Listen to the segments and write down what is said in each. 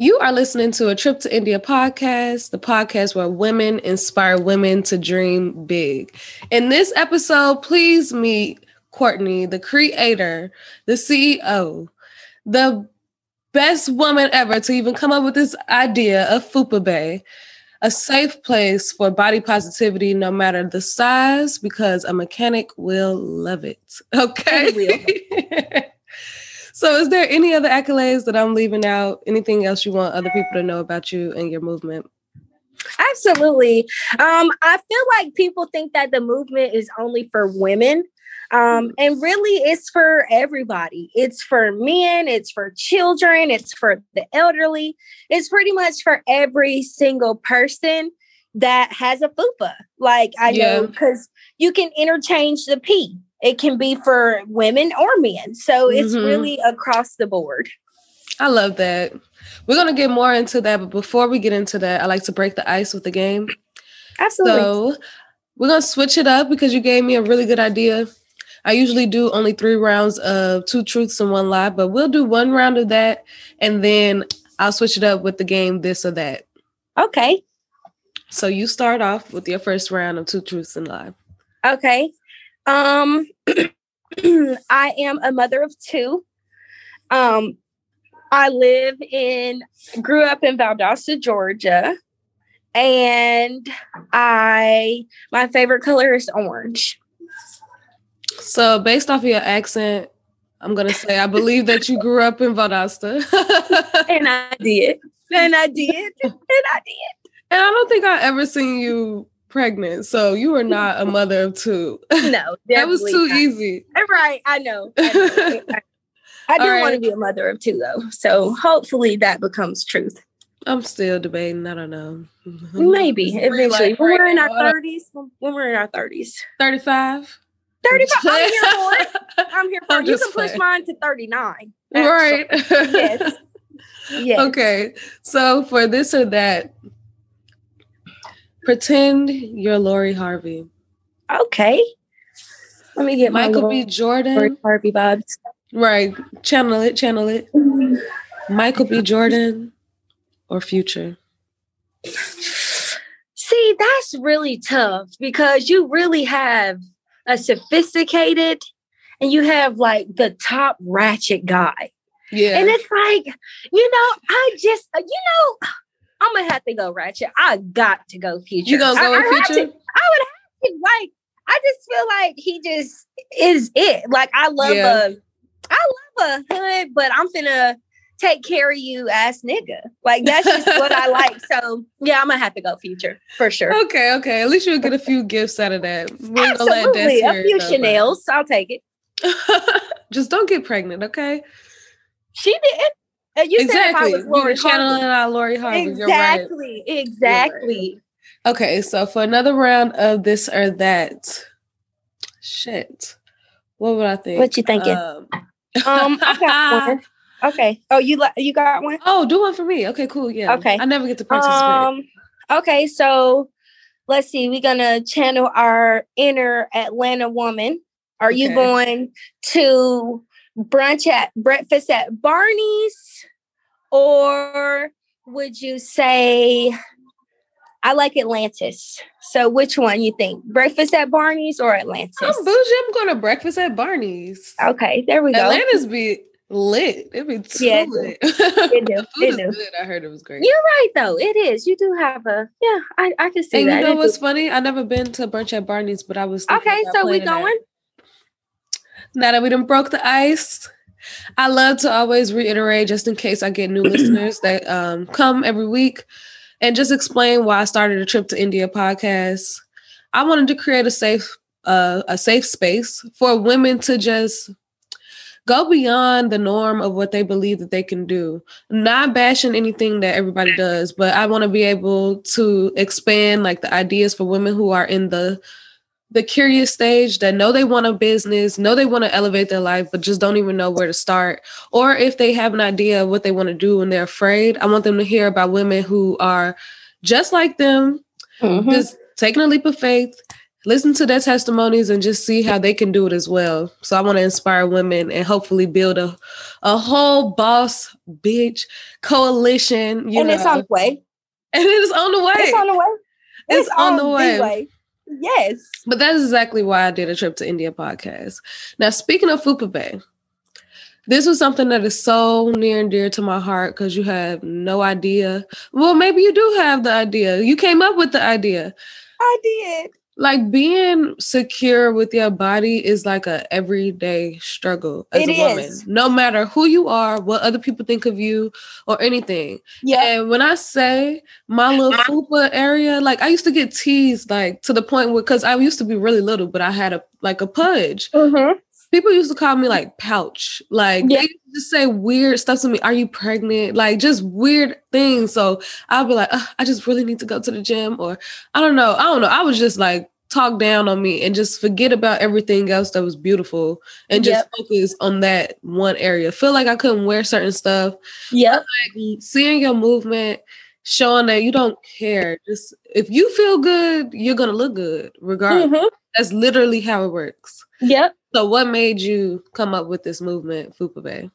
You are listening to a Trip to India podcast, the podcast where women inspire women to dream big. In this episode, please meet Courtney, the creator, the CEO, the best woman ever to even come up with this idea of Fupa Bay, a safe place for body positivity no matter the size, because a mechanic will love it. Okay. so, is there any other accolades that I'm leaving out? Anything else you want other people to know about you and your movement? Absolutely. Um, I feel like people think that the movement is only for women. Um, and really, it's for everybody. It's for men, it's for children, it's for the elderly. It's pretty much for every single person that has a fupa. Like I yeah. know because you can interchange the P. It can be for women or men. So it's mm-hmm. really across the board. I love that. We're gonna get more into that, but before we get into that, I like to break the ice with the game. Absolutely. So we're gonna switch it up because you gave me a really good idea I usually do only three rounds of two truths and one lie, but we'll do one round of that and then I'll switch it up with the game this or that. Okay. So you start off with your first round of two truths and lie. Okay. Um I am a mother of two. Um I live in grew up in Valdosta, Georgia. And I my favorite color is orange. So, based off of your accent, I'm gonna say I believe that you grew up in Valdosta. and I did. And I did. And I did. And I don't think I ever seen you pregnant. So you were not a mother of two. No, that was too not. easy. Right. I know. I, know. I do right. want to be a mother of two though. So hopefully that becomes truth. I'm still debating. I don't know. Maybe eventually. When we're in our 30s. When we're in our 30s. 35? 35. I'm here for it. I'm here for I'm it. You can push mine to 39. Right. yes. Yes. Okay. So for this or that, pretend you're Lori Harvey. Okay. Let me get Michael B. Jordan. Lori Harvey vibes. Right. Channel it, channel it. Michael B. Jordan or Future? See, that's really tough because you really have a sophisticated and you have like the top ratchet guy. Yeah. And it's like, you know, I just, you know, I'm gonna have to go ratchet. I got to go future. You gonna go I, I future? I would have to like, I just feel like he just is it. Like I love yeah. a I love a hood, but I'm finna take care of you ass nigga. Like that's just what I like. So yeah, I'm gonna have to go future for sure. Okay, okay. At least you'll get a few gifts out of that. We're Absolutely, a few Chanel's. I'll take it. just don't get pregnant, okay? She didn't. You exactly. said if I was Lori channeling out Lori Harvey. Exactly. Right. Exactly. Right. Okay, so for another round of this or that, shit. What would I think? What you thinking? Um, um I got one. Okay. Oh, you you got one? Oh, do one for me. Okay, cool. Yeah. Okay. I never get to participate. Um, okay, so let's see. We're gonna channel our inner Atlanta woman. Are okay. you going to brunch at breakfast at Barney's, or would you say I like Atlantis? So which one you think? Breakfast at Barney's or Atlantis? I'm bougie. I'm going to breakfast at Barney's. Okay, there we go. Atlantis be lit. It'd be too yeah, lit. It do. it do. Good. I heard it was great. You're right though. It is. You do have a yeah. I, I can see and that. You know what's funny? I never been to brunch at Barney's, but I was okay. So we going. Now that we done broke the ice, I love to always reiterate, just in case I get new listeners that um, come every week, and just explain why I started a trip to India podcast. I wanted to create a safe, uh, a safe space for women to just go beyond the norm of what they believe that they can do. Not bashing anything that everybody does, but I want to be able to expand like the ideas for women who are in the the curious stage that know they want a business, know they want to elevate their life, but just don't even know where to start. Or if they have an idea of what they want to do and they're afraid, I want them to hear about women who are just like them, mm-hmm. just taking a leap of faith, listen to their testimonies and just see how they can do it as well. So I want to inspire women and hopefully build a a whole boss bitch coalition. You and know. it's on the way. And it is on the way. It's on the way. It's, it's on, on, the way. way. Yes. But that's exactly why I did a trip to India podcast. Now, speaking of Fupa Bay, this was something that is so near and dear to my heart because you have no idea. Well, maybe you do have the idea. You came up with the idea. I did like being secure with your body is like a everyday struggle as it a woman. is. no matter who you are what other people think of you or anything. Yeah and when i say my little fupa area like i used to get teased like to the point where because i used to be really little but i had a like a pudge. Mm-hmm people used to call me like pouch. Like yeah. they used to just say weird stuff to me. Are you pregnant? Like just weird things. So I'll be like, I just really need to go to the gym, or I don't know. I don't know. I was just like talk down on me and just forget about everything else that was beautiful and just yep. focus on that one area. Feel like I couldn't wear certain stuff. Yeah. Like seeing your movement, showing that you don't care. Just if you feel good, you're gonna look good, regardless. Mm-hmm. That's literally how it works. Yep. So, what made you come up with this movement, Fupa Bay?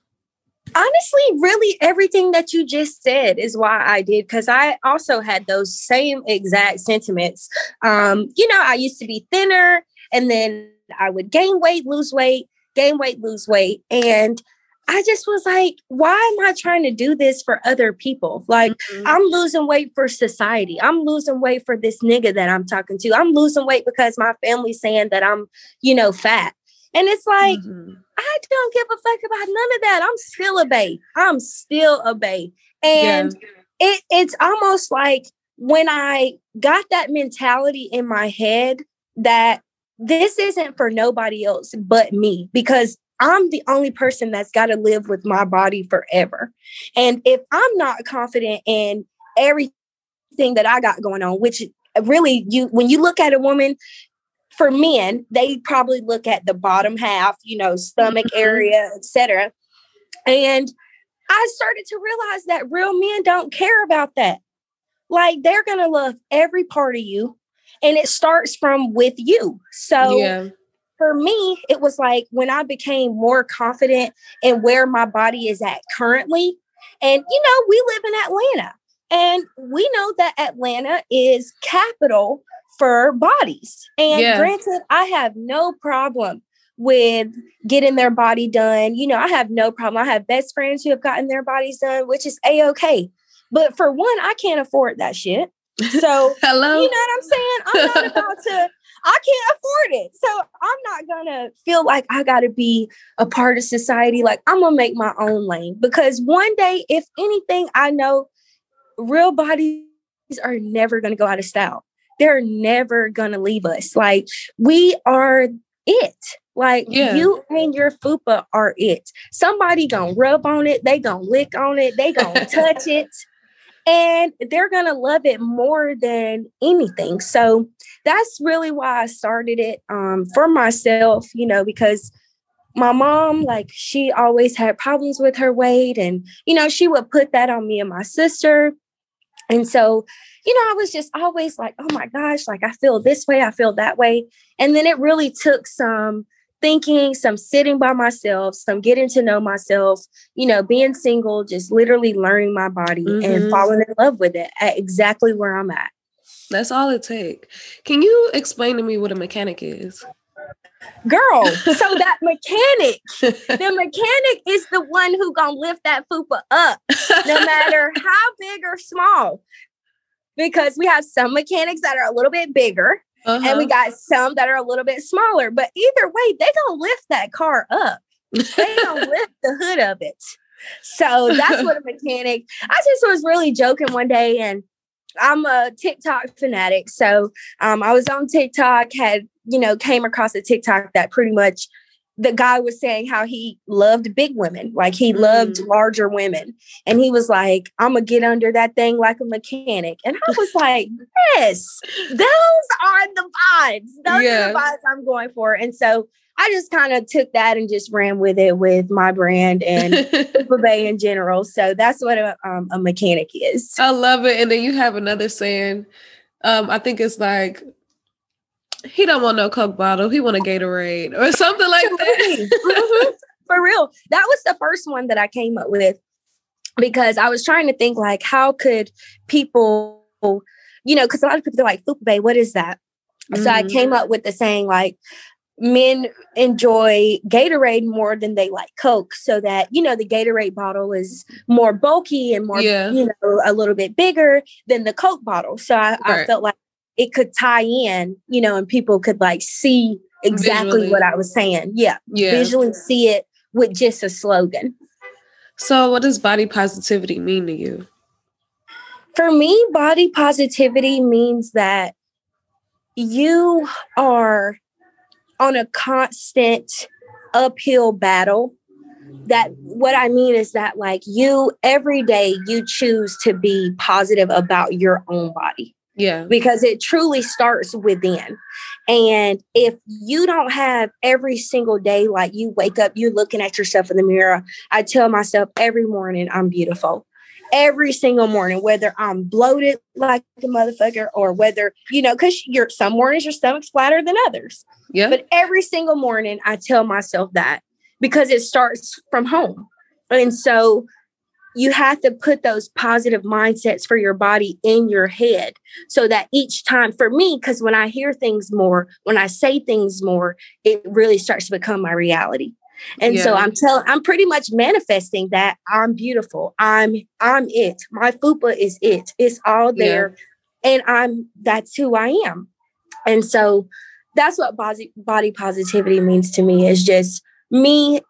Honestly, really everything that you just said is why I did because I also had those same exact sentiments. Um, you know, I used to be thinner and then I would gain weight, lose weight, gain weight, lose weight. And I just was like, why am I trying to do this for other people? Like, mm-hmm. I'm losing weight for society. I'm losing weight for this nigga that I'm talking to. I'm losing weight because my family's saying that I'm, you know, fat. And it's like, mm-hmm. I don't give a fuck about none of that. I'm still a bae. I'm still a bae. And yeah. it, it's almost like when I got that mentality in my head that this isn't for nobody else but me because I'm the only person that's got to live with my body forever. And if I'm not confident in everything that I got going on, which really you when you look at a woman for men, they probably look at the bottom half, you know, stomach mm-hmm. area, etc. And I started to realize that real men don't care about that. Like they're going to love every part of you and it starts from with you. So yeah. for me, it was like when I became more confident in where my body is at currently. And you know, we live in Atlanta. And we know that Atlanta is capital for bodies. And yeah. granted, I have no problem with getting their body done. You know, I have no problem. I have best friends who have gotten their bodies done, which is a okay. But for one, I can't afford that shit. So, hello, you know what I'm saying? I'm not about to. I can't afford it. So I'm not gonna feel like I gotta be a part of society. Like I'm gonna make my own lane because one day, if anything, I know real bodies are never gonna go out of style they're never gonna leave us. Like we are it. Like yeah. you and your fupa are it. Somebody gonna rub on it, they gonna lick on it, they gonna touch it, and they're gonna love it more than anything. So that's really why I started it um, for myself, you know, because my mom, like, she always had problems with her weight, and you know, she would put that on me and my sister. And so you know, I was just always like, oh my gosh, like I feel this way, I feel that way. And then it really took some thinking, some sitting by myself, some getting to know myself, you know, being single, just literally learning my body mm-hmm. and falling in love with it at exactly where I'm at. That's all it takes. Can you explain to me what a mechanic is? Girl, so that mechanic, the mechanic is the one who gonna lift that fupa up, no matter how big or small because we have some mechanics that are a little bit bigger uh-huh. and we uh-huh. got some that are a little bit smaller. But either way, they gonna lift that car up. They gonna lift the hood of it. So that's what a mechanic. I just was really joking one day and I'm a TikTok fanatic. So um, I was on TikTok, had, you know, came across a TikTok that pretty much the guy was saying how he loved big women, like he mm. loved larger women. And he was like, I'm going to get under that thing like a mechanic. And I was like, yes, those are the vibes. Those yeah. are the vibes I'm going for. And so I just kind of took that and just ran with it with my brand and Bay in general. So that's what a, um, a mechanic is. I love it. And then you have another saying, um, I think it's like, he don't want no Coke bottle. He want a Gatorade or something like that. mm-hmm. For real. That was the first one that I came up with because I was trying to think like how could people, you know, because a lot of people are like, Fupa Bay, what is that? Mm-hmm. So I came mm-hmm. up with the saying like men enjoy Gatorade more than they like Coke. So that, you know, the Gatorade bottle is more bulky and more, yeah. you know, a little bit bigger than the Coke bottle. So I, right. I felt like it could tie in, you know, and people could like see exactly Visually. what I was saying. Yeah. Yeah. Visually see it with just a slogan. So, what does body positivity mean to you? For me, body positivity means that you are on a constant uphill battle. That what I mean is that, like, you every day you choose to be positive about your own body. Yeah. Because it truly starts within. And if you don't have every single day, like you wake up, you're looking at yourself in the mirror. I tell myself every morning, I'm beautiful. Every single morning, whether I'm bloated like a motherfucker or whether, you know, because you're some mornings your stomach's flatter than others. Yeah. But every single morning, I tell myself that because it starts from home. And so you have to put those positive mindsets for your body in your head so that each time for me because when i hear things more when i say things more it really starts to become my reality. And yeah. so i'm telling i'm pretty much manifesting that i'm beautiful. I'm i'm it. My fupa is it. It's all there yeah. and i'm that's who i am. And so that's what body body positivity means to me is just me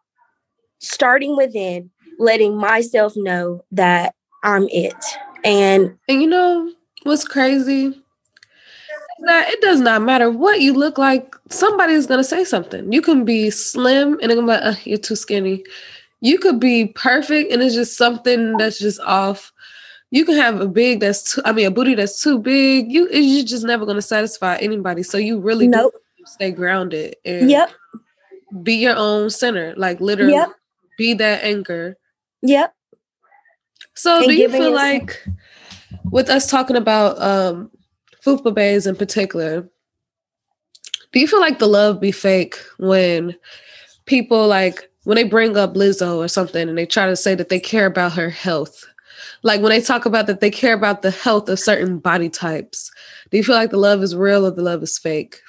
starting within letting myself know that I'm it. And and you know what's crazy? That it does not matter what you look like, somebody's gonna say something. You can be slim and they're gonna be like, uh, you're too skinny. You could be perfect and it's just something that's just off. You can have a big that's too, I mean a booty that's too big. You you're just never gonna satisfy anybody. So you really nope. stay grounded and yep. be your own center. Like literally yep. be that anchor Yep. So and do you feel like with us talking about um Fupa Bays in particular, do you feel like the love be fake when people like when they bring up Lizzo or something and they try to say that they care about her health? Like when they talk about that they care about the health of certain body types, do you feel like the love is real or the love is fake?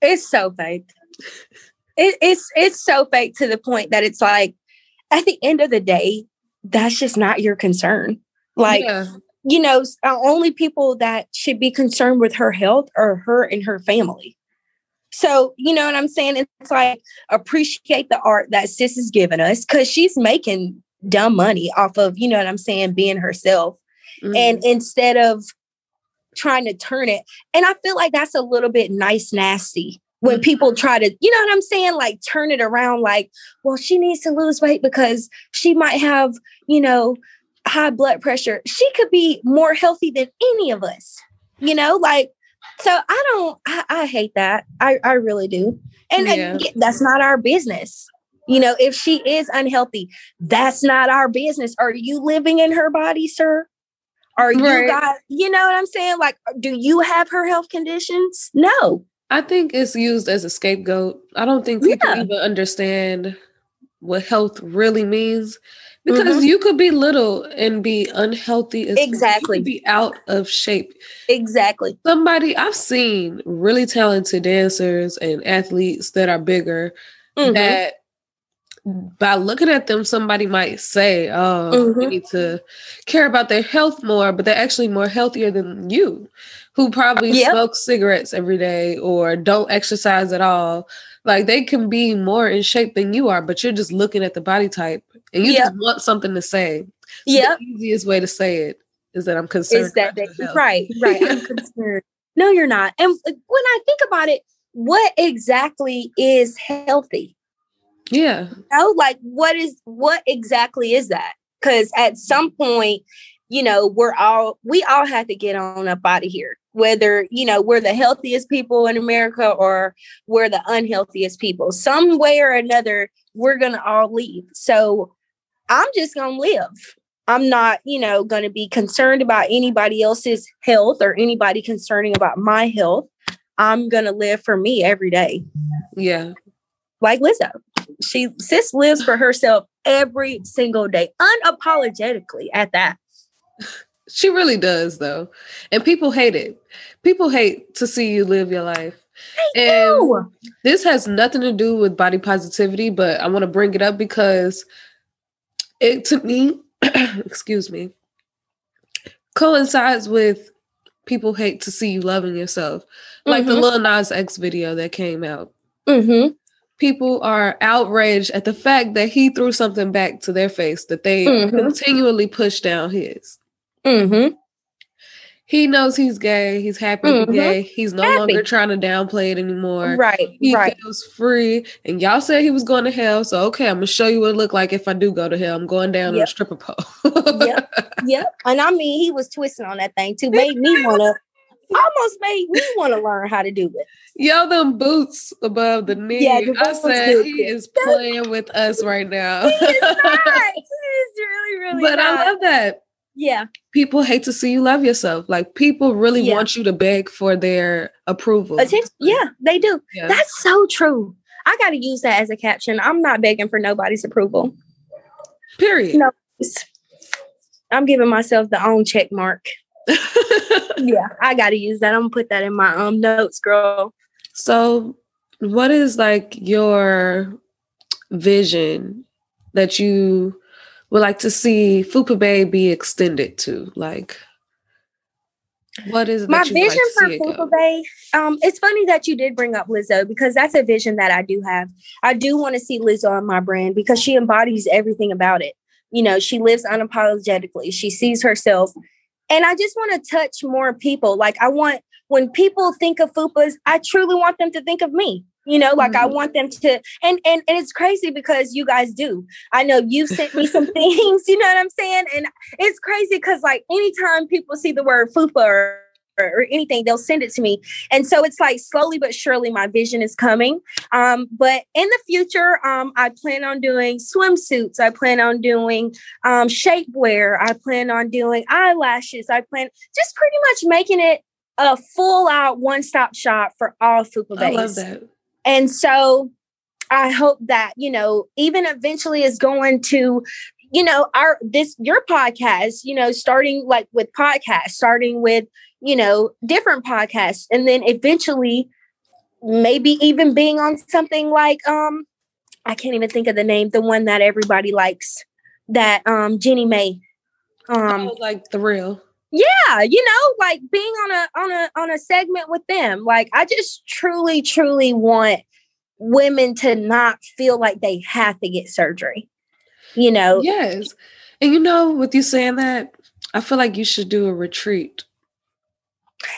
It's so fake. It, it's it's so fake to the point that it's like at the end of the day, that's just not your concern. Like, yeah. you know, uh, only people that should be concerned with her health are her and her family. So, you know what I'm saying? It's like appreciate the art that sis is giving us because she's making dumb money off of, you know what I'm saying, being herself. Mm-hmm. And instead of trying to turn it, and I feel like that's a little bit nice, nasty when mm-hmm. people try to, you know what I'm saying? Like turn it around, like, well, she needs to lose weight because she might have, you know, high blood pressure. She could be more healthy than any of us, you know, like, so I don't, I, I hate that. I, I really do. And, yeah. that's not our business. You know, if she is unhealthy, that's not our business. Are you living in her body, sir? Are you right. got, you know what I'm saying? Like, do you have her health conditions? No. I think it's used as a scapegoat. I don't think people yeah. even understand what health really means because mm-hmm. you could be little and be unhealthy exactly be out of shape exactly somebody i've seen really talented dancers and athletes that are bigger mm-hmm. that by looking at them somebody might say oh mm-hmm. they need to care about their health more but they're actually more healthier than you who probably yep. smoke cigarettes every day or don't exercise at all. Like they can be more in shape than you are, but you're just looking at the body type and you yep. just want something to say. So yeah. The easiest way to say it is that I'm concerned. Is that, that right, right. I'm concerned. No, you're not. And when I think about it, what exactly is healthy? Yeah. You know, like what is what exactly is that? Because at some point, you know, we're all we all have to get on up out of here whether you know we're the healthiest people in america or we're the unhealthiest people some way or another we're gonna all leave so i'm just gonna live i'm not you know gonna be concerned about anybody else's health or anybody concerning about my health I'm gonna live for me every day. Yeah. Like Lizzo. She sis lives for herself every single day, unapologetically at that. She really does though. And people hate it. People hate to see you live your life. They And do. this has nothing to do with body positivity, but I want to bring it up because it to me, excuse me, coincides with people hate to see you loving yourself. Like the Mhm. Lil Nas X video that came out. Mm-hmm. People are outraged at the fact that he threw something back to their face that they Mhm. continually push down his. Mm-hmm. He knows he's gay. He's happy to Mhm. be gay. He's no Happy. longer trying to downplay it anymore. Right. He right. feels free. And y'all said he was going to hell. So okay, I'm gonna show you what it looked like if I do go to hell. I'm going down on a stripper pole. Yep. Yep. And I mean, he was twisting on that thing too. Made me wanna almost made me want to learn how to do it. Yo, them boots above the knee. Yeah, the I said he is playing with us right now. He is not. He is really, really but not. I love that. yeah. People hate to see you love yourself. Like people really Yeah. want you to beg for their approval. Attention. Yeah, they do. Yeah. That's so true. I got to use that as a caption. I'm not begging for nobody's approval. Period. No. I'm giving myself the own check mark. Yeah, I got to use that. I'm gonna put that in my um notes, girl. So, what is like your vision that you would like to see Fupa Bay be extended to? Like, what is My that you would vision like for to see it Fupa? Bay, um, it's funny that you did bring up Lizzo because that's a vision that I do have. I do want to see Lizzo on my brand because she embodies everything about it. You know, she lives unapologetically. She sees herself. And I just want to touch more people. Like I want when people think of fupas, I truly want them to think of me. You know, like I Mhm. want them to and, and and it's crazy because you guys do. I know you've sent me some things, you know what I'm saying? And it's crazy because like anytime people see the word fupa or, or anything, they'll send it to me. And so it's like slowly but surely my vision is coming. Um, but in the future, um, I plan on doing swimsuits. I plan on doing um, shapewear. I plan on doing eyelashes. I plan just pretty much making it a full out one stop shop for all fupa I love that. And so I hope that, you know, even eventually is going to, you know, our this your podcast, you know, starting like with podcasts, starting with, you know, different podcasts, and then eventually maybe even being on something like um I can't even think of the name, the one that everybody likes, that um Jeannie Mai. Um Oh, like the real. yeah you know like being on a on a on a segment with them like i just truly truly want women to not feel like they have to get surgery you know Yes. And you know, with you saying that, I feel like you should do a retreat.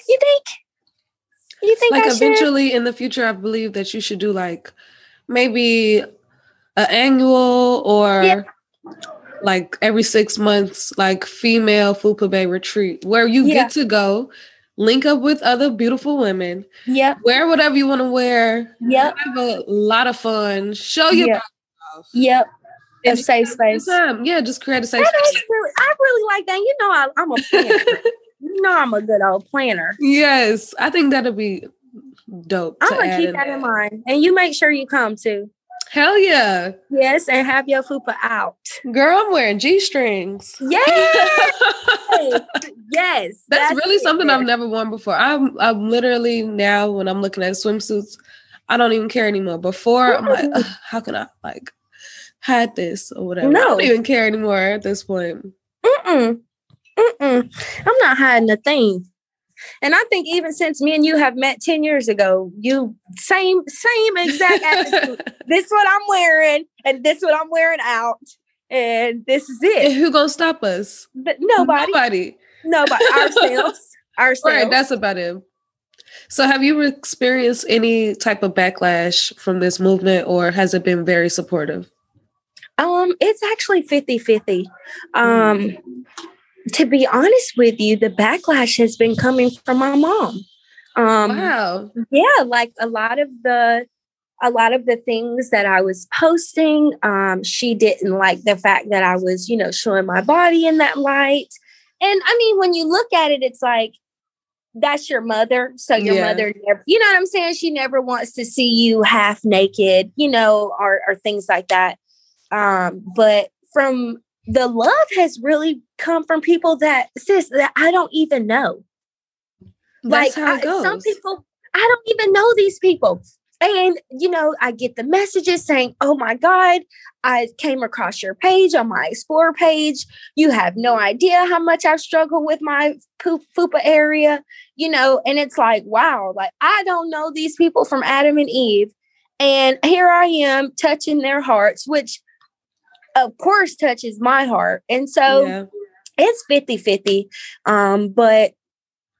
you think you think like I should? eventually in the future, I believe that you should do like maybe an annual or Yeah. like every six months, like female Fupa Bay retreat where you Yeah. get to go link up with other beautiful women, Yeah. wear whatever you want to wear, yep have a lot of fun, show your Yeah. body yep a safe have a good space. Yeah, just create a safe That space. really, I really like that. You know, I, I'm a planner. you know, I'm a good old planner. yes, I think that'll be dope. I'm to gonna keep in that in mind, and you make sure you come too. Hell yeah. Yes, and have your fupa out. Girl, I'm wearing G strings. Yes, yes. That's, really it. something I've never worn before. I'm I'm literally now when I'm looking at swimsuits, I don't even care anymore. Before I'm like, how can I like hide this or whatever? I No. don't even care anymore at this point. Mm-mm. Mm-mm. I'm not hiding a thing. And I think even since me and you have met 10 years ago, you same, same exact attitude. this is what I'm wearing, and this is what I'm wearing out. And this is And it. who gonna stop us? But nobody, Nobody. nobody, ourselves. Ourselves. Right, that's about it. So have you experienced any type of backlash from this movement or has it been very supportive? Um, it's actually 50-50. Um, to be honest with you, the backlash has been coming from my mom. Um wow. yeah, like a lot of the a lot of the things that I was posting, um, she didn't like the fact that I was, you know, showing my body in that light. And I mean, when you look at it, it's like that's your mother. So your Yeah. mother never, you know what I'm saying? She never wants to see you half naked, you know, or, or things like that. Um, but from the love has really come from people that sis that I don't even know. That's it I- some people, I don't even know these people. And you know, I get the messages saying, "Oh my God, I came across your page on my Explore page. You have no idea how much I've struggled with my poop fupa area." You know, and it's like, wow, like I don't know these people from Adam and Eve, and here I am touching their hearts, which of course touches my heart. And so yeah. it's 50 50 um but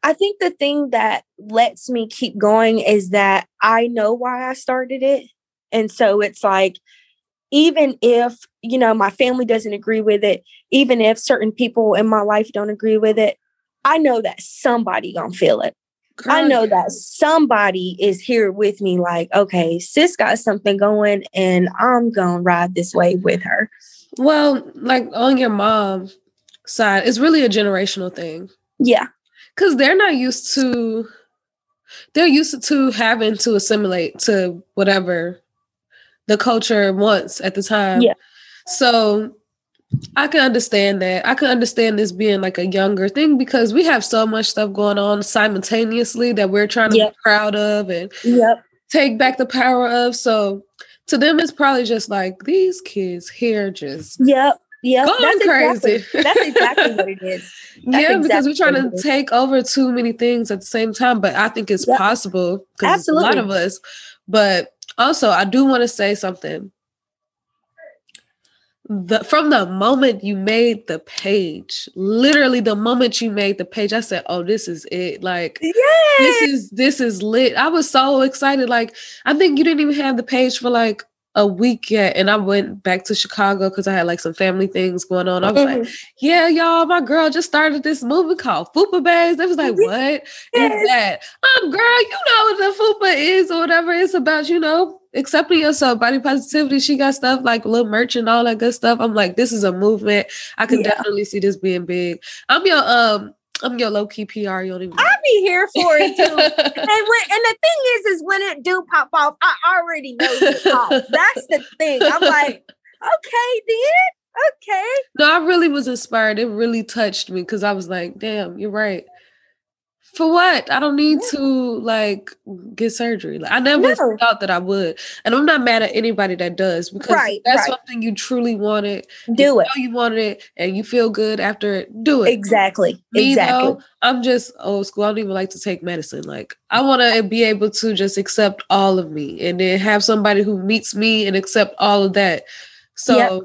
i think the thing that lets me keep going is that i know why i started it and so it's like even if you know my family doesn't agree with it even if certain people in my life don't agree with it i know that somebody gonna feel it i know that somebody is here with me like okay sis got something going and i'm gonna ride this way with her Well, like on your mom side, it's really a generational thing yeah because they're not used to. They're used to having to assimilate to whatever the culture wants at the time. Yeah. So I can understand that. I can understand this being like a younger thing because we have so much stuff going on simultaneously that we're trying to Yep. be proud of and yep take back the power of. So to them, it's probably just like these kids here just yep yep going That's exactly- crazy. That's exactly what it is. That's yeah, because exactly we're trying to take over too many things at the same time. But I think it's Yep. possible because a lot of us. But also, I do want to say something. The, from the moment you made the page, literally the moment you made the page, I said, "Oh, this is it!" Like Yeah. this is this is lit. I was so excited. Like I think you didn't even have the page for like a week yet, and I went back to Chicago because I had like some family things going on. I was like, Mhm. "Yeah, y'all, my girl just started this movie called Fupa Bays." They was like, "What is Yes. that?" Um, girl, you know what the Fupa is or whatever. It's about you know accepting yourself, body positivity. She got stuff like little merch and all that good stuff. I'm like, this is a movement. I can Yeah. definitely see this being big. I'm your um, I'm your low key PR. You don't even. I be here for it too. and when, and the thing is, is when it do pop off, I already know it's pop. That's the thing. I'm like, okay, then, okay. No, I really was inspired. It really touched me because I was like, damn, you're right. For what? I don't need Yeah. to like get surgery. Like I never No. thought that I would. And I'm not mad at anybody that does because Right, that's right. something you truly wanted. Do it know you wanted it and you feel good after it, do it. exactly. Me exactly. though, I'm just old school. I don't even like to take medicine. Like I want to be able to just accept all of me and then have somebody who meets me and accept all of that. So Yep.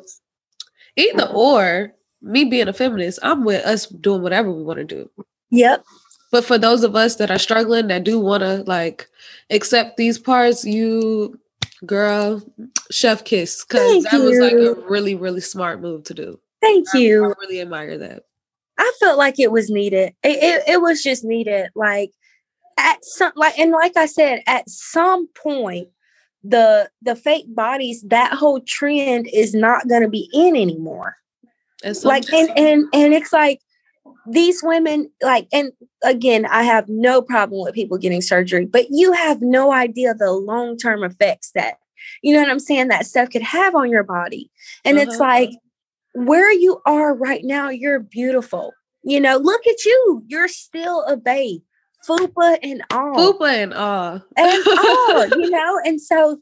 either or, me being a feminist, I'm with us doing whatever we want to do. Yep. But for those of us that are struggling, that do want to like accept these parts, you girl, chef kiss, because that was like a really, really smart move to do. Thank I- you. I really admire that. I felt like it was needed. It, it, it was just needed. Like at some like and like I said, at some point, the the fake bodies, that whole trend is not gonna be in anymore. And like and and and it's like these women like and again i have no problem with people getting surgery but you have no idea the long-term effects that you know what i'm saying that stuff could have on your body and it's Uh-huh. like where you are right now you're beautiful you know look at you you're still a babe fupa and all Fupa and all. and all, you know. And so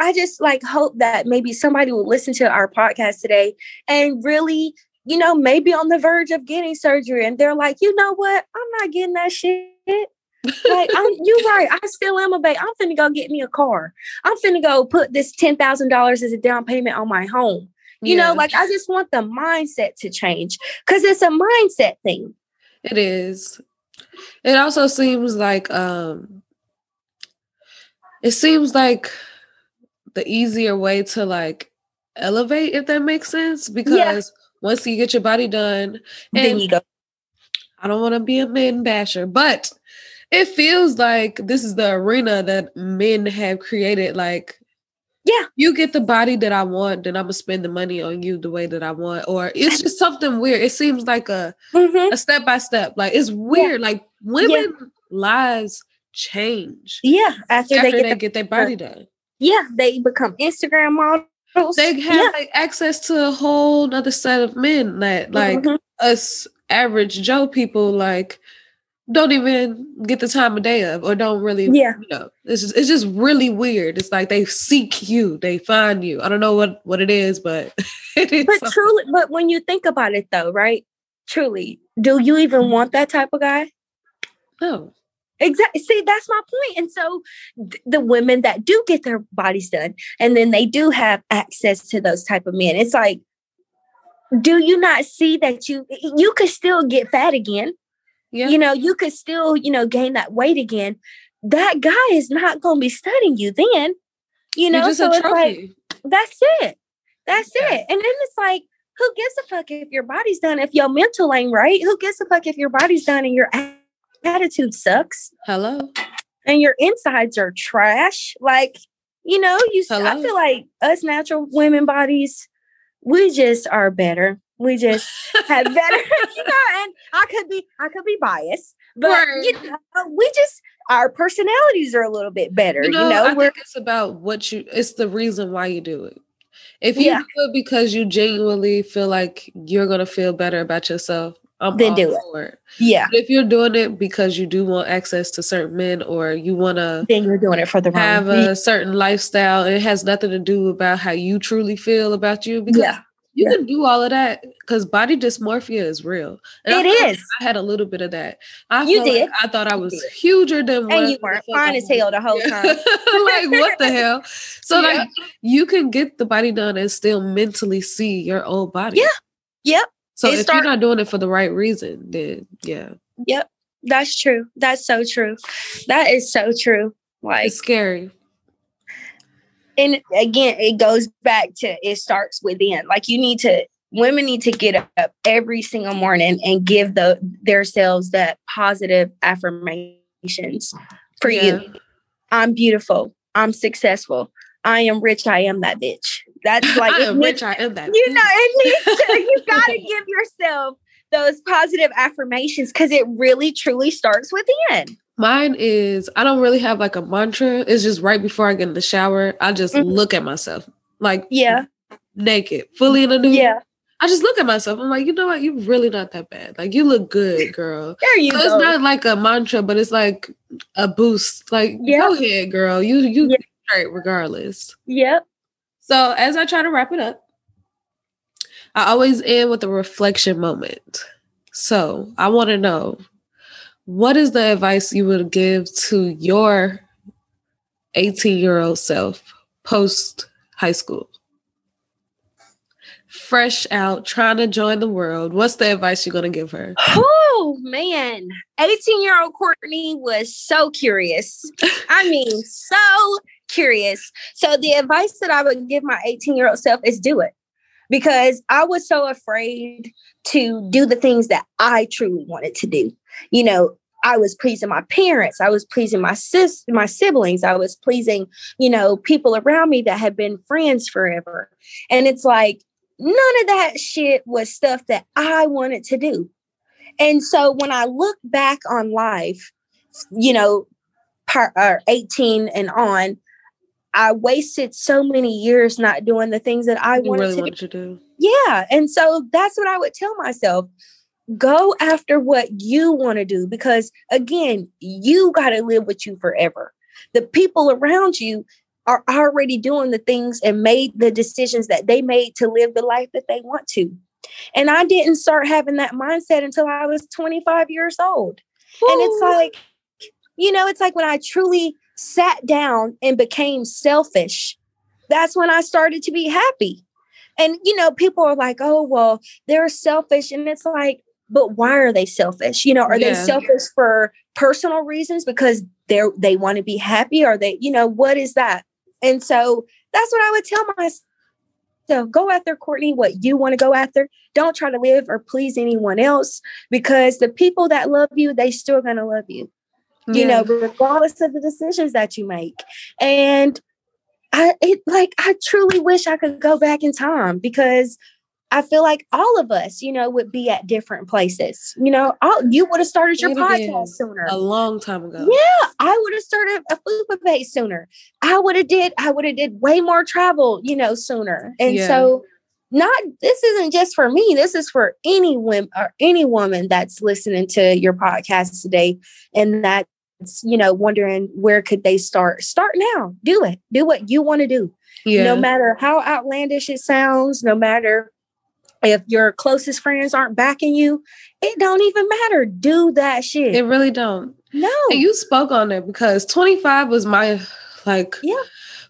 I just like hope that maybe somebody will listen to our podcast today and really, you know, maybe on the verge of getting surgery and they're like, you know what? I'm not getting that shit. like I'm you right. I still am a babe. I'm finna go get me a car. I'm finna go put this ten thousand dollars as a down payment on my home. You Yeah, know, like I just want the mindset to change because it's a mindset thing. it is. It also seems like um it seems like the easier way to like elevate, if that makes sense. Because once you get your body done, then you go, I don't want to be a men basher, but it feels like this is the arena that men have created. Like, Yeah. you get the body that I want, then I'm gonna spend the money on you the way that I want. Or it's just something weird. It seems like a Mhm. a step by step. Like it's weird. Like women lives change. Yeah, after, after they get, they the- get their body done. yeah, they become Instagram models. They have yeah. like access to a whole other set of men that like Mhm. us average Joe people like don't even get the time of day of or don't really Yeah. you know it's just, it's just really weird it's like they seek you they find you i don't know what what it is but it is but something. truly, but when you think about it though, right? Truly, do you even want that type of guy? no Exactly. See, that's my point. And so th- the women that do get their bodies done and then they do have access to those type of men, it's like, do you not see that you you could still get fat again? yeah You know, you could still, you know, gain that weight again. That guy is not gonna be studying you then. You know, so it's like that's it. That's Yeah. it. And then it's like, who gives a fuck if your body's done if your mental ain't right? Who gives a fuck if your body's done and your a- attitude sucks hello and your insides are trash? Like, you know, you s- I Hello? feel like us natural women bodies, we just are better. We just have better, you know, and I could be I could be biased, but you know, we just our personalities are a little bit better. you know, I we're think it's about what you it's the reason why you do it if you Yeah. do it because you genuinely feel like you're gonna feel better about yourself i'm Then do it. it yeah, But if you're doing it because you do want access to certain men or you want to then you're doing it for the wrong have a certain lifestyle, it has nothing to do about how you truly feel about you because Yeah, you yeah. can do all of that because body dysmorphia is real. And I it like is. I had a little bit of that. I You felt like did. I thought I was huger than what And you weren't fine as hell the whole time. like what the hell? So Yeah. like you can get the body done and still mentally see your old body. Yeah. Yep. So It if start- you're not doing it for the right reason, then yeah, Yep. That's true. That's so true. That is so true. Like, it's scary. and again, it goes back to it starts within. Like, you need to, women need to get up every single morning and give the themselves that positive affirmations for Yeah. you. I'm beautiful. I'm successful. I am rich. I am that bitch. That's like needs- rich. I am that. you know, it needs to, you gotta give yourself those positive affirmations because it really truly starts within. Mine is I don't really have like a mantra. It's just right before I get in the shower, I just Mhm. look at myself like Yeah. naked, fully in a nude. Yeah. I just look at myself. I'm like, you know what? You're really not that bad. Like you look good, girl. There you So it's not like a mantra, but it's like a boost. Like, Yeah. go ahead, girl. You you Yeah. straight regardless. yep. So as I try to wrap it up, I always end with a reflection moment. So I want to know what is the advice you would give to your 18 year old self post high school? Fresh out, trying to join the world. What's the advice you're going to give her? Oh man. 18 year old Courtney was so curious. I mean, so curious. So the advice that I would give my 18 year old self is do it. Because I was so afraid to do the things that I truly wanted to do. You know, I was pleasing my parents, I was pleasing my sis, my siblings, I was pleasing, you know, people around me that had been friends forever. And it's like none of that shit was stuff that I wanted to do. And so when I look back on life, you know, part or 18 and on, I wasted so many years not doing the things that I You wanted really to do. to do. Yeah. And so that's what I would tell myself. Go after what you want to do because again, you got to live with you forever. The people around you are already doing the things and made the decisions that they made to live the life that they want to. And I didn't start having that mindset until I was 25 years old. And it's like, you know, it's like when I truly sat down and became selfish, that's when I started to be happy. And, you know, people are like, oh, well, they're selfish. And it's like, but why are they selfish? You know, are they selfish for personal reasons because they're they want to be happy? Or they, you know, what is that? And so that's what I would tell myself. So go after Courtney, what you want to go after. Don't try to live or please anyone else because the people that love you, they still gonna love you you Yeah. know, regardless of the decisions that you make. And I it like I truly wish I could go back in time because I feel like all of us, you know, would be at different places. You know, all, you would have started your podcast sooner. A long time ago. Yeah, I would have started a fupa base sooner. I would have did. I would have did way more travel, you know, sooner. And yeah. so, not this isn't just for me. This is for any woman or any woman that's listening to your podcast today, and that's you know wondering where could they start. Start now. Do it. Do what you want to do. Yeah. No matter how outlandish it sounds, no matter if your closest friends aren't backing you, it don't even matter. Do that shit. It really don't. No. And you spoke on it because 25 was my like yeah,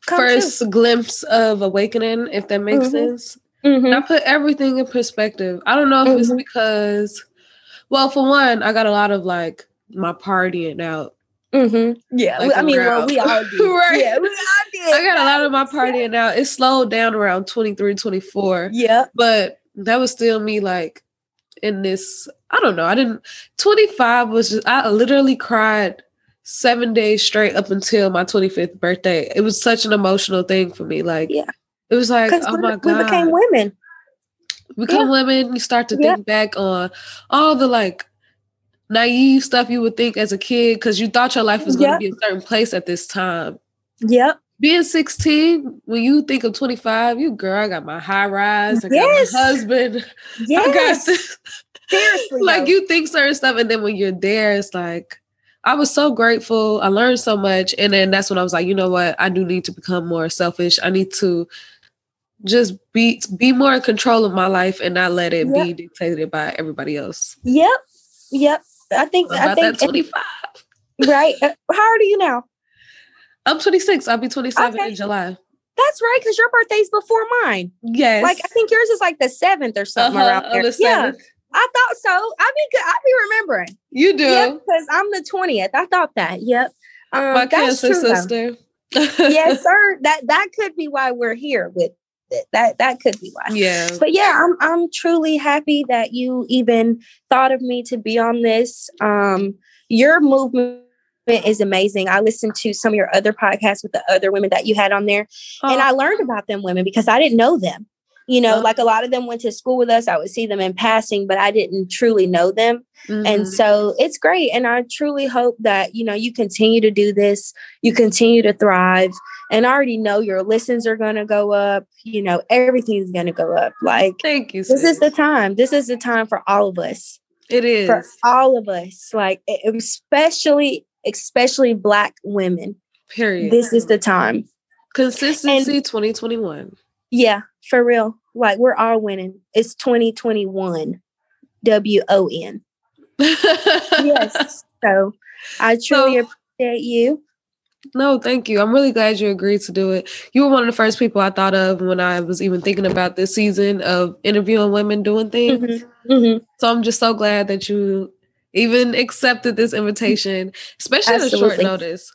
first true. glimpse of awakening, if that makes mm-hmm. sense. Mm-hmm. I put everything in perspective. I don't know if mm-hmm. it's because, well, for one, I got a lot of like my partying out. Mm-hmm. Yeah, like I mean, well, we all did. right? Yeah, we all did. I got a lot of my partying out. It slowed down around 23, 24. Yeah, but that was still me like in this i don't know i didn't 25 was just i literally cried seven days straight up until my 25th birthday it was such an emotional thing for me like yeah it was like oh my god we became women become yeah. women you start to think back on all the like naive stuff you would think as a kid because you thought your life was going to be a certain place at this time yep being 16, when you think of 25, you girl, I got my high rise, I yes. got my husband. Yes. I got this. Seriously. like though. you think certain stuff, and then when you're there, it's like I was so grateful. I learned so much. And then that's when I was like, you know what? I do need to become more selfish. I need to just be be more in control of my life and not let it yep. be dictated by everybody else. Yep. Yep. I think I think 25. Right. Uh, how old are you now? I'm 26. I'll be 27 okay. in July. That's right, because your birthday's before mine. Yes. Like I think yours is like the seventh or something uh-huh, around there. The yeah. I thought so. I be good. I be remembering. You do. Yep, because I'm the 20th. I thought that. Yep. Um, My cancer sister. yes, sir. That that could be why we're here with it. That that could be why. Yeah. But yeah, I'm I'm truly happy that you even thought of me to be on this. Um, your movement is amazing. I listened to some of your other podcasts with the other women that you had on there, oh. and I learned about them women because I didn't know them. You know, like a lot of them went to school with us. I would see them in passing, but I didn't truly know them. Mm-hmm. And so it's great. And I truly hope that, you know, you continue to do this, you continue to thrive. And I already know your listens are going to go up. You know, everything's going to go up. Like, thank you. Sis. This is the time. This is the time for all of us. It is. For all of us. Like, especially especially Black women. Period. This is the time. Consistency and, 2021. Yeah, for real. Like we're all winning. It's 2021. W O N. yes. So I truly so, appreciate you. No, thank you. I'm really glad you agreed to do it. You were one of the first people I thought of when I was even thinking about this season of interviewing women doing things. Mm-hmm. Mm-hmm. So I'm just so glad that you even accepted this invitation, especially at a short notice.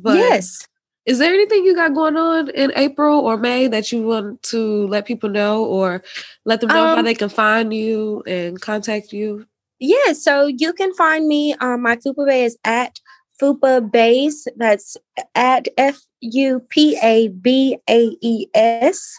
But yes. Is there anything you got going on in April or May that you want to let people know or let them know um, how they can find you and contact you? Yeah, so you can find me. Um, my Fupa Bae is at Fupa Baes. That's at F U P A B A E S.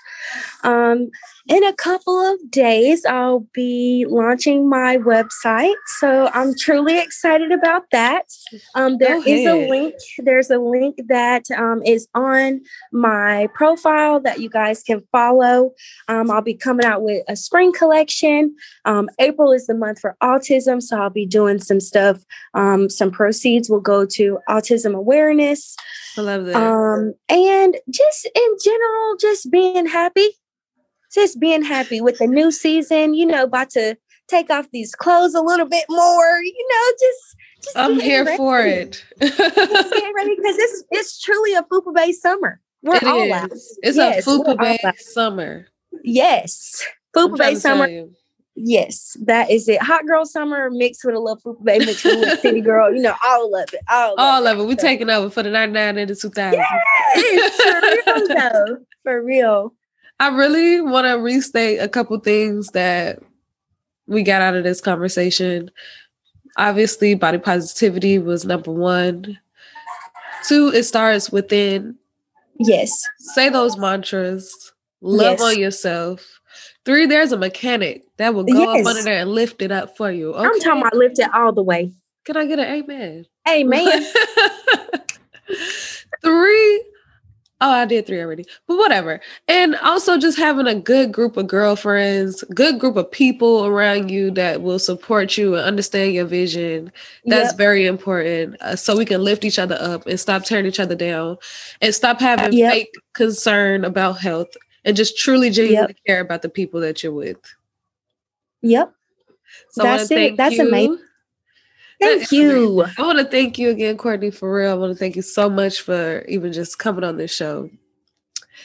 Um, in a couple of days, I'll be launching my website. So I'm truly excited about that. Um, there is a link. There's a link that um, is on my profile that you guys can follow. Um, I'll be coming out with a spring collection. Um, April is the month for autism. So I'll be doing some stuff. Um, some proceeds will go to autism awareness. I love that. Um, and just in general, just being happy just being happy with the new season, you know, about to take off these clothes a little bit more, you know, just just I'm here ready. for it. just getting ready because it's it's truly a Fupa Bae summer. We're it all is. out. It's yes, a Fupa Bae summer. Yes. Fupa Bae summer. Yes, that is it. Hot girl summer mixed with a little Fupa Bae mixed with a city girl. You know, all of it. All, all of it. it. We're taking over for the 99 and the 2000. Yes, for real though. For real. I really want to restate a couple things that we got out of this conversation. Obviously, body positivity was number one. Two, it starts within. Yes. Say those mantras. Love yes. on yourself. Three, there's a mechanic that will go yes. up under there and lift it up for you. Okay? I'm talking about lift it all the way. Can I get an amen? Amen. Three, Oh, I did three already, but whatever. And also just having a good group of girlfriends, good group of people around you that will support you and understand your vision. That's yep. very important. Uh, so we can lift each other up and stop tearing each other down and stop having yep. fake concern about health and just truly genuinely yep. care about the people that you're with. Yep. So That's it. That's you. amazing. Thank you. I want to thank you again, Courtney, for real. I want to thank you so much for even just coming on this show.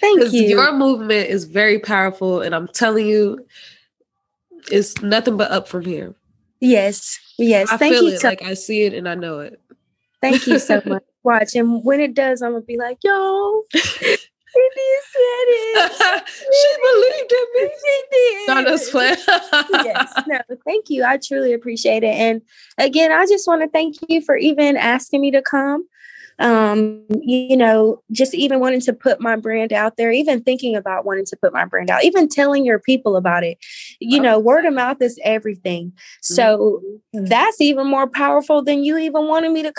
Thank you. Your movement is very powerful, and I'm telling you, it's nothing but up from here. Yes, yes. I thank feel you. It, so- like I see it, and I know it. Thank you so much. Watch, and when it does, I'm gonna be like, "Yo, Said it. she believed in me. She did. No, that's fun. yes. No, thank you. I truly appreciate it. And again, I just want to thank you for even asking me to come. Um, you know, just even wanting to put my brand out there, even thinking about wanting to put my brand out, even telling your people about it. You know, word of mouth is everything. So mm-hmm. that's even more powerful than you even wanted me to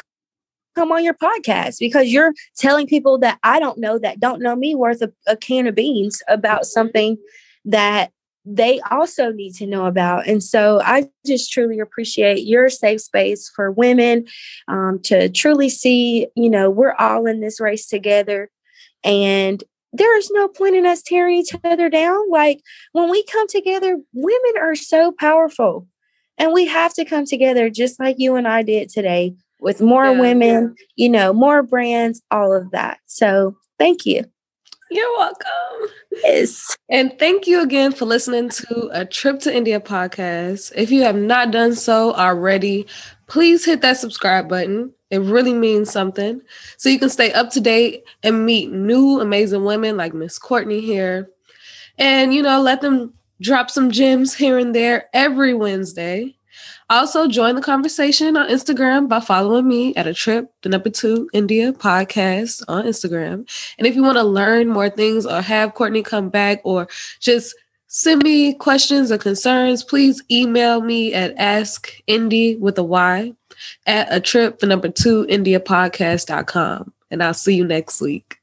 come on your podcast because you're telling people that I don't know that don't know me worth a, a can of beans about something that they also need to know about. And so I just truly appreciate your safe space for women um, to truly see, you know, we're all in this race together. And there is no point in us tearing each other down. Like when we come together, women are so powerful. And we have to come together just like you and I did today with more yeah, women, yeah. you know, more brands, all of that. So thank you. You're welcome. Yes. And thank you again for listening to a Trip to India podcast. If you have not done so already, please hit that subscribe button. It really means something. So you can stay up to date and meet new amazing women like Miss Courtney here. And, you know, let them drop some gems here and there every Wednesday. Also, join the conversation on Instagram by following me at a trip, the number two India podcast on Instagram. And if you want to learn more things or have Courtney come back or just send me questions or concerns, please email me at askindy with a Y at a trip, the number two India podcast.com. And I'll see you next week.